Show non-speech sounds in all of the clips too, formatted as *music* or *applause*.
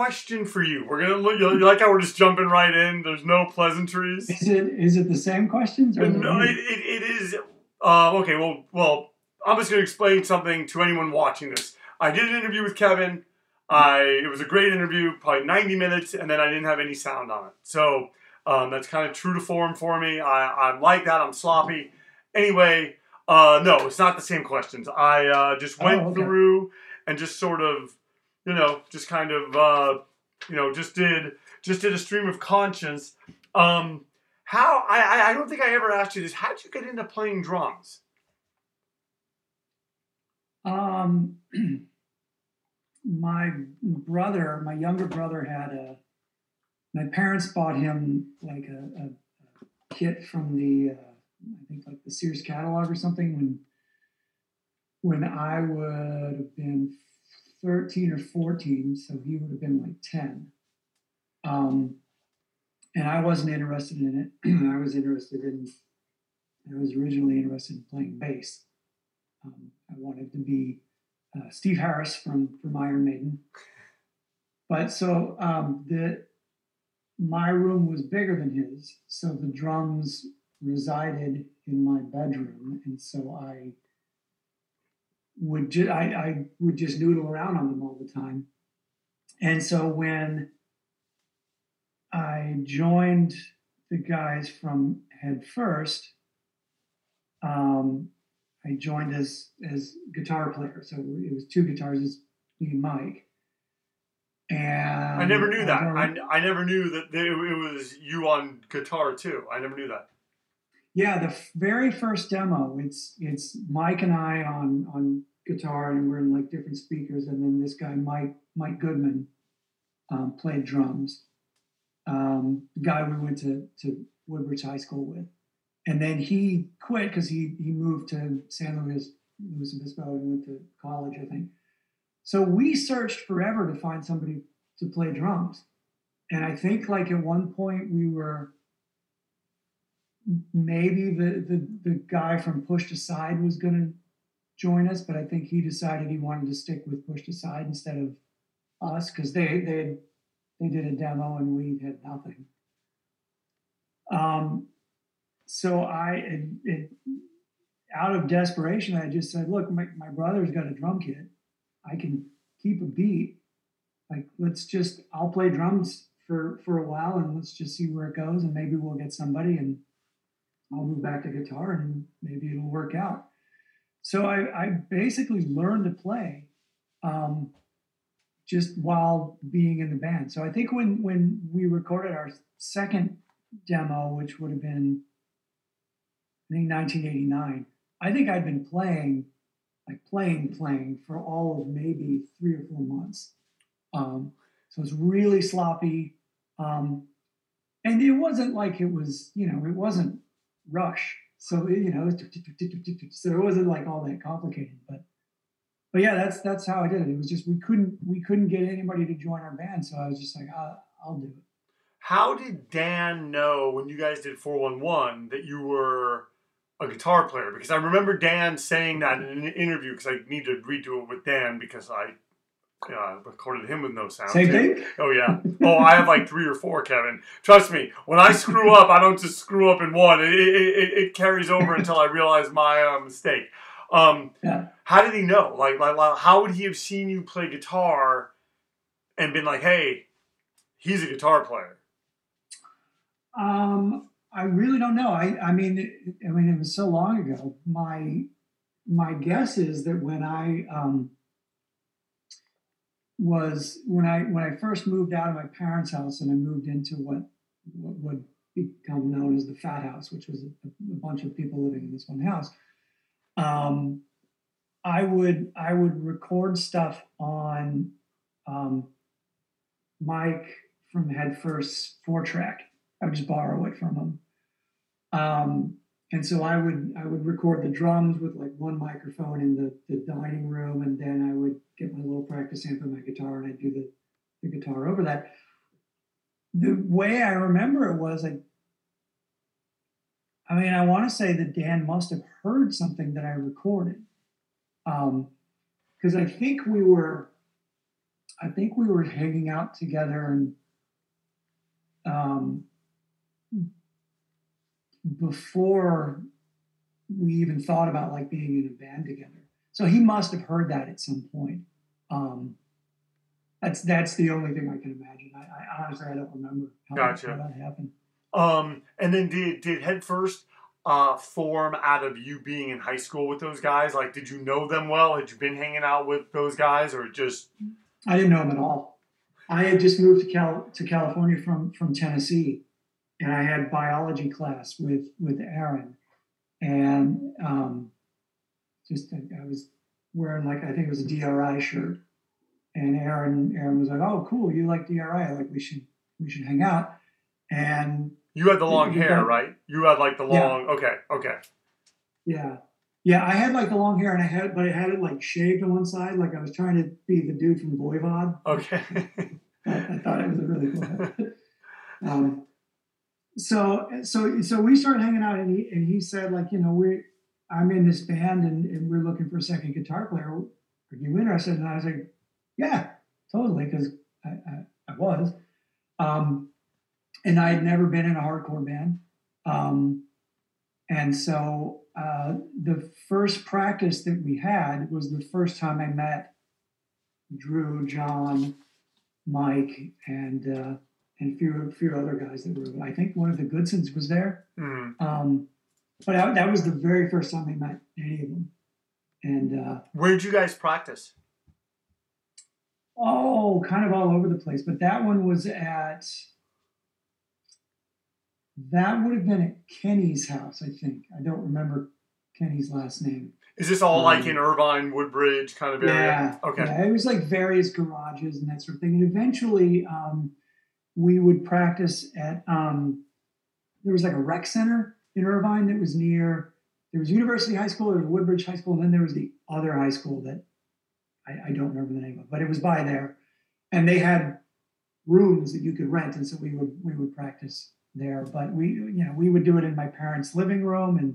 Question for you, we're gonna look. You like how we're just jumping right in. There's no pleasantries. Is it is it the same questions? Or no, it, it, it is. Uh, okay, well, well, I'm just gonna explain something to anyone watching this. I did an interview with Kevin. I it was a great interview, probably 90 minutes, and then I didn't have any sound on it. So um, that's kind of true to form for me. I, I'm like that. I'm sloppy. Anyway, uh, no, it's not the same questions. I uh, just went Oh, okay. through and just sort of, you know, just kind of, uh, you know, just did just did a stream of conscience. Um, how I, I don't think I ever asked you this. How did you get into playing drums? Um, *clears throat* my brother, my younger brother, had a. My parents bought him like a, a, a kit from the, uh, I think like the Sears catalog or something when. When I would have been thirteen or fourteen, so he would have been like ten. Um, and I wasn't interested in it. *clears throat* I was interested in. I was originally interested in playing bass. Um, I wanted to be uh, Steve Harris from from Iron Maiden. But so um, the my room was bigger than his, so the drums resided in my bedroom, and so I would ju- I, I would just noodle around on them all the time. And so when I joined the guys from Head First, um, I joined as as guitar player. So it was two guitars, it's me and Mike. And I never knew that. I, I never knew that it, it was you on guitar too. I never knew that. yeah, the f- very first demo, it's it's Mike and I on on guitar, and we're in like different speakers, and then this guy Mike Mike Goodman um, played drums. Um, the guy we went to to Woodbridge High School with, and then he quit because he he moved to San Luis Luis Obispo and went to college, I think. So we searched forever to find somebody to play drums, and I think like at one point we were maybe the the, the guy from Pushed Aside was to join us, but I think he decided he wanted to stick with Pushed Aside instead of us because they they had, they did a demo and we had nothing. Um, so I it, it, out of desperation, I just said, "Look, my, my brother's got a drum kit. I can keep a beat. Like, let's just I'll play drums for for a while and let's just see where it goes, and maybe we'll get somebody and." I'll move back to guitar and maybe it'll work out. So I, I basically learned to play um, just while being in the band. So I think when when we recorded our second demo, which would have been I think 1989, I think I'd been playing like playing playing for all of maybe three or four months. Um, so it's really sloppy. Um, and it wasn't like it was, you know, it wasn't rush. So you know, so it wasn't like all that complicated. But but yeah, that's that's how I did it. It was just we couldn't we couldn't get anybody to join our band, so I was just like, I'll, I'll do it. How did Dan know when you guys did 411 that you were a guitar player? Because I remember Dan saying that in an interview because I need to redo it with Dan because I uh, recorded him with no sound. Same too. thing. Oh yeah. Oh, I have like three or four, Kevin. Trust me. When I screw up, I don't just screw up in one. It, it, it, carries over until I realize my uh, mistake. Um, Yeah. how did he know? Like, like, how would he have seen you play guitar and been like, "Hey, he's a guitar player"? Um, I really don't know. I, I mean, it, I mean, it was so long ago. My, my guess is that when I um, was when I when I first moved out of my parents' house and I moved into what what would become known as the Fat House, which was a, a bunch of people living in this one house. Um, I would I would record stuff on um, Mike from Headfirst four track. I would just borrow it from him. Um, and so I would I would record the drums with like one microphone in the, the dining room, and then I would get my little practice amp and my guitar, and I'd do the, the guitar over that. The way I remember it was I I mean, I want to say that Dan must have heard something that I recorded. Um, because I think we were I think we were hanging out together and um before we even thought about like being in a band together. So he must have heard that at some point. Um, that's that's the only thing I can imagine. I, I honestly I don't remember how, Gotcha. how that happened. Um, and then did did Headfirst uh, form out of you being in high school with those guys? Like, did you know them well? Had you been hanging out with those guys, or just I didn't know them at all. I had just moved to Cal to California from from Tennessee, and I had biology class with with Aaron, and um, just I was wearing like I think it was a DRI shirt, and Aaron Aaron was like, "Oh, cool, you like DRI? Like we should we should hang out." And you had the long hair, got- right? You had like the Yeah. long. Okay, okay. yeah, yeah, I had like the long hair, and I had but I had it like shaved on one side, like I was trying to be the dude from Voivod. Okay. *laughs* I, I thought it was a really cool *laughs* um, so so so we started hanging out and he and he said like you know we I'm in this band and, and we're looking for a second guitar player. Are you interested? And I was like, yeah, totally, because I, I, I was. Um, and I had never been in a hardcore band. Um, and so uh, the first practice that we had was the first time I met Drew, John, Mike, and uh, and a few a few other guys that were. I think one of the Goodsons was there. Hmm. Um, but I, that was the very first time I met any of them. And uh, Where did you guys practice? oh, kind of all over the place. But that one was at that would have been at Kenny's house, I think. I don't remember Kenny's last name. Is this all like Um, in Irvine, Woodbridge kind of area? Yeah. Okay. Yeah, it was like various garages and that sort of thing. And eventually, um, we would practice at um, there was like a rec center in Irvine that was near. There was University High School, there was Woodbridge High School, and then there was the other high school that I, I don't remember the name of, but it was by there, and they had rooms that you could rent, and so we would we would practice there. But we you know we would do it in my parents' living room and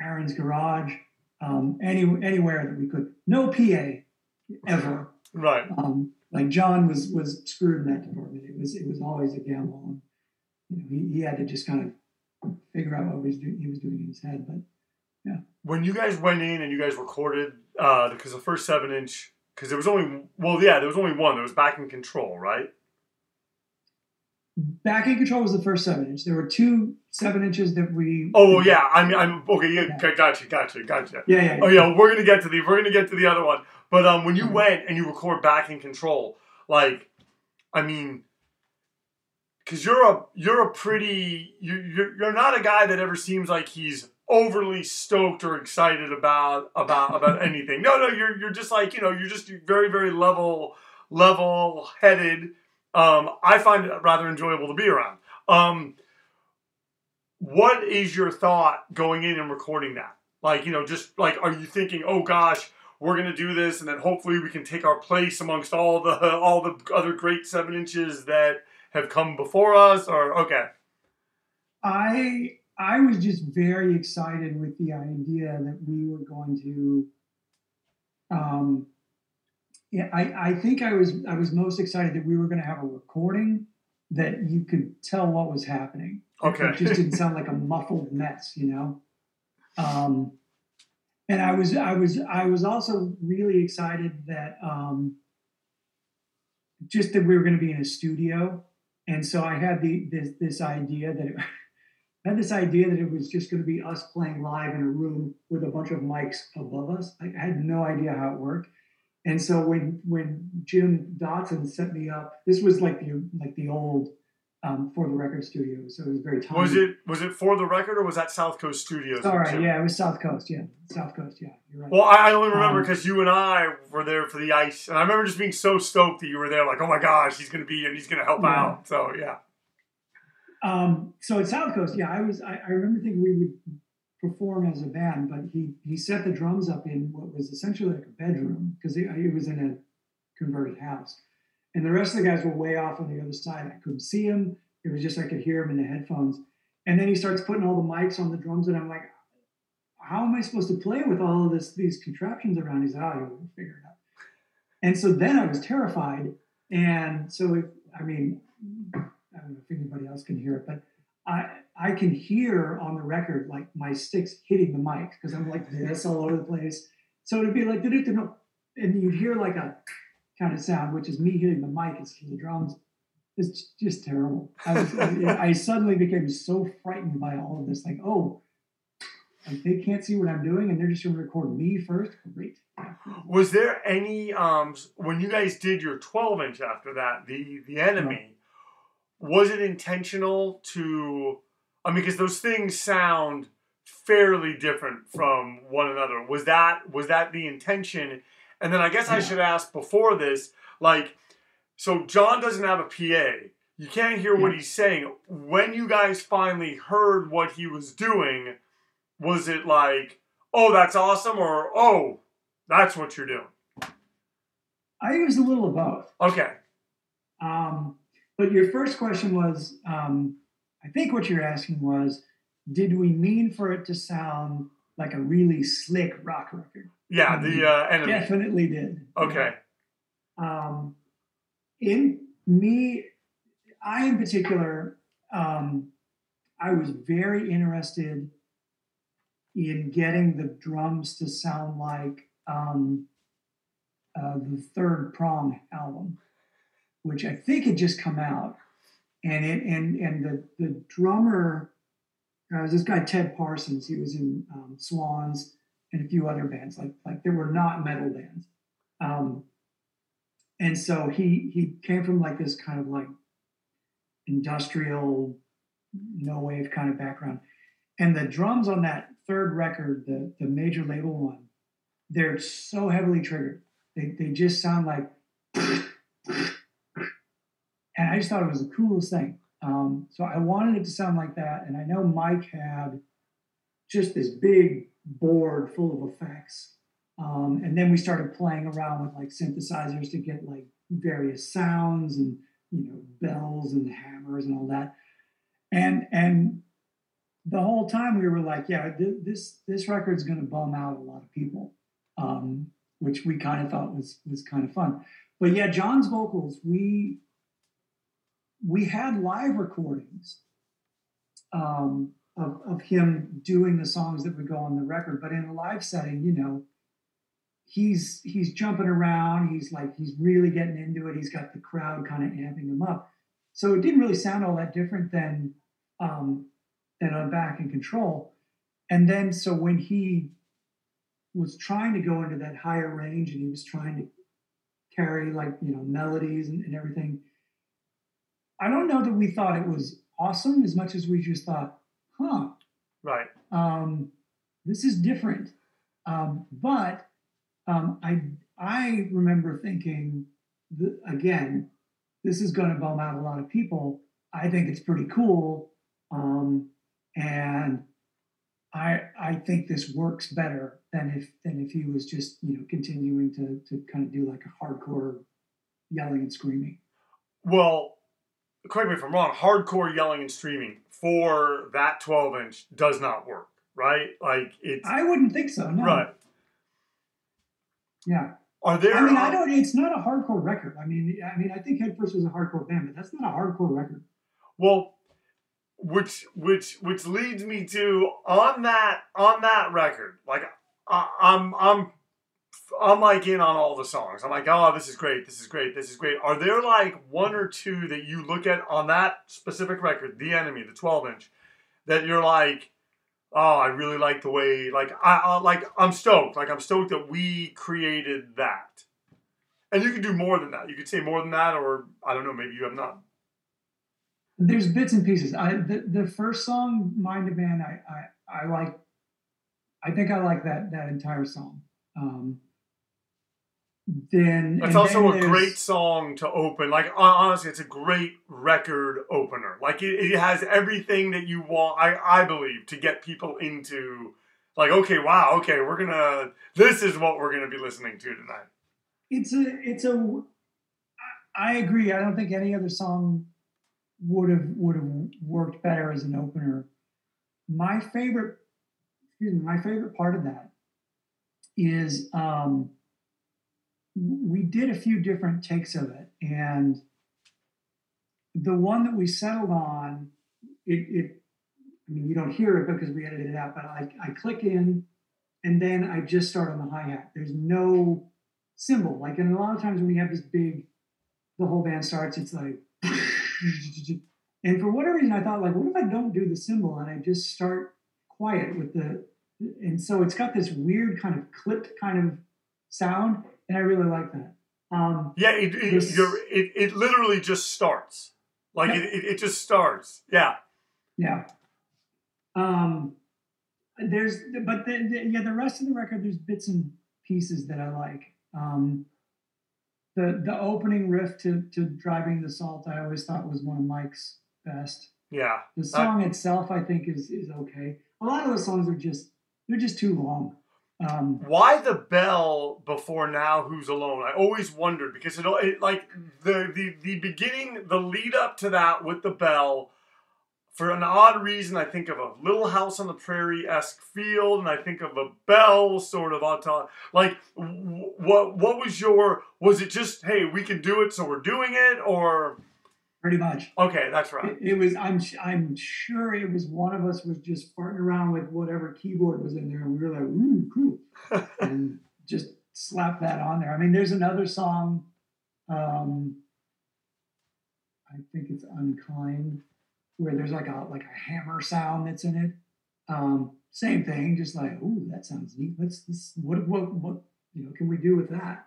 Aaron's garage, um, any anywhere that we could. No PA ever. Right. Um, like John was was screwed in that department. It was it was always a gamble. And, you know, he, he had to just kind of figure out what he was doing, he was doing in his head. But yeah. When you guys went in and you guys recorded, uh, because the first seven inch, because there was only, well, yeah, there was only one. There was back in control, right? Back in control was the first seven inch. There were two seven inches that we. Oh, yeah. I mean, I'm okay. Yeah, Yeah. gotcha, gotcha, gotcha. Yeah, yeah. Oh yeah, we're gonna get to the we're gonna get to the other one. But um, when you Mhm. went and you record back in control, like, I mean, because you're a you're a pretty you you're, you're not a guy that ever seems like he's overly stoked or excited about about about *laughs* anything. No, no, you're you're just like you know you're just very very level level headed. Um, I find it rather enjoyable to be around. Um, what is your thought going in and recording that? Like, you know, just like, are you thinking, oh gosh, we're gonna do this, and then hopefully we can take our place amongst all the *laughs* all the other great seven inches that have come before us? Or okay, I I was just very excited with the idea that we were going to. Um, yeah, I, I think I was I was most excited that we were going to have a recording that you could tell what was happening. Okay. it just didn't sound like a muffled mess, you know. Um, and I was I was I was also really excited that um, just that we were going to be in a studio, and so I had the this this idea that it, I *laughs* had this idea that it was just going to be us playing live in a room with a bunch of mics above us. I had no idea how it worked. And so when when Jim Dotson set me up, this was like the like the old um, for the record studio, so it was very tiny. Was it was it for the record or was that South Coast Studios? Sorry, yeah, it was South Coast. Yeah, South Coast. Yeah, you're right. Well, I only remember Um, because you and I were there for the ice, and I remember just being so stoked that you were there. Like, oh my gosh, he's going to be here and he's going to help Yeah. out. So yeah, Um, so at South Coast, yeah, I was. I, I remember thinking we would perform as a band, but he he set the drums up in what was essentially like a bedroom because it, it was in a converted house, and the rest of the guys were way off on the other side. I couldn't see him. It was just I could hear him in the headphones, and then he starts putting all the mics on the drums, and I'm like, how am I supposed to play with all of this these contraptions around? He's like, oh, you'll figure it out. And so then I was terrified, and so it, I mean, I don't know if anybody else can hear it, but I I can hear on the record like my sticks hitting the mic because I'm like this all over the place. So it'd be like and you'd hear like a kind of sound, which is me hitting the mic instead of the drums. It's just terrible. I, was, I suddenly became so frightened by all of this. Like, oh, like they can't see what I'm doing, and they're just going to record me first. Great. was there any um when you guys did your 12 inch after that, the the enemy, was it intentional to? I mean, because those things sound fairly different from one another. Was that was that the intention? And then I guess I should ask before this, like, so John doesn't have a PA. You can't hear what he's saying. When you guys finally heard what he was doing, was it like, oh, that's awesome, or oh, that's what you're doing? I think it was a little of both. Okay. Um, but your first question was, um, I think what you're asking was, did we mean for it to sound like a really slick rock record? Yeah, the uh, enemy. Definitely did. Okay. Um, in me, I in particular, um, I was very interested in getting the drums to sound like um, uh, the third prong album, which I think had just come out, and it and and the the drummer uh, was this guy Ted Parsons. He was in um, Swans and a few other bands, like like there were not metal bands. Um, and so he he came from like this kind of like industrial no wave kind of background and the drums on that third record the the major label one they're so heavily triggered they, they just sound like *laughs* and i just thought it was the coolest thing um, so i wanted it to sound like that and i know mike had just this big board full of effects um, and then we started playing around with like synthesizers to get like various sounds and you know bells and hammers and all that. And and the whole time we were like, yeah, th- this this record's going to bum out a lot of people, um, which we kind of thought was was kind of fun. But yeah, John's vocals, we we had live recordings um, of of him doing the songs that would go on the record, but in a live setting, you know, he's he's jumping around he's like he's really getting into it he's got the crowd kind of amping him up. So it didn't really sound all that different than um than on back in control. And then so when he was trying to go into that higher range and he was trying to carry like you know melodies and, and everything i don't know that we thought it was awesome as much as we just thought huh Right. um, this is different. Um, but um, I I remember thinking th- again, this is going to bum out a lot of people. I think it's pretty cool, um, and I I think this works better than if than if he was just you know continuing to to kind of do like a hardcore yelling and screaming. Well, correct me if I'm wrong. Hardcore yelling and streaming for that 12 inch does not work, right? Like it's I wouldn't think so. No. right. Yeah. Are there? I mean, I don't. It's not a hardcore record. I mean, I mean, I think Head First was a hardcore band, but that's not a hardcore record. Well, which which which leads me to on that on that record, like I, I'm I'm I'm like in on all the songs. I'm like, oh, this is great, this is great, this is great. Are there like one or two that you look at on that specific record, The Enemy, the 12 inch, that you're like, oh, I really like the way, like, I, I like, I'm stoked, like, I'm stoked that we created that. And you could do more than that. You could say more than that, or I don't know, maybe you have not. There's bits and pieces. I the, the first song, Mind of Man, I, I I like. I think I like that that entire song. Um, then it's also then a great song to open. Like honestly, it's a great record opener. Like it, it has everything that you want. I I believe to get people into like okay, wow, okay, we're gonna. This is what we're gonna be listening to tonight. It's a it's a. I agree. I don't think any other song would have would have worked better as an opener. My favorite, excuse me, my favorite part of that is um, we did a few different takes of it, and the one that we settled on, it, it I mean, you don't hear it because we edited it out, but I, I click in and then I just start on the hi hat. There's no cymbal. Like, and a lot of times when you have this big, the whole band starts, it's like, *laughs* and for whatever reason, I thought, like, what if I don't do the cymbal and I just start quiet with the, and so it's got this weird kind of clipped kind of sound and I really like that. Um, yeah, it it, this, it, it literally just starts. Like it, it, it, just starts. Yeah. Yeah. Um, there's, but the, the, yeah, the rest of the record, there's bits and pieces that I like. Um, the the opening riff to to driving the salt, I always thought was one of Mike's best. Yeah. The song uh, itself, I think, is is okay. A lot of the songs are just they're just too long. Um, Why the bell before now? Who's alone? I always wondered because it, it like the, the the beginning, the lead up to that with the bell. For an odd reason, I think of a Little House on the Prairie esque field, and I think of a bell sort of auto. Like, what what was your? Was it just hey, we can do it, so we're doing it, or Pretty much. Okay, that's right. It, it, was. I'm. I'm sure it was one of us was just farting around with whatever keyboard was in there, and we were like, "Ooh, cool," *laughs* and just slap that on there. I mean, there's another song. Um, I think it's "Unkind," where there's like a like a hammer sound that's in it. Um, same thing, just like, "Ooh, that sounds neat." Let's. let's what what what you know can we do with that?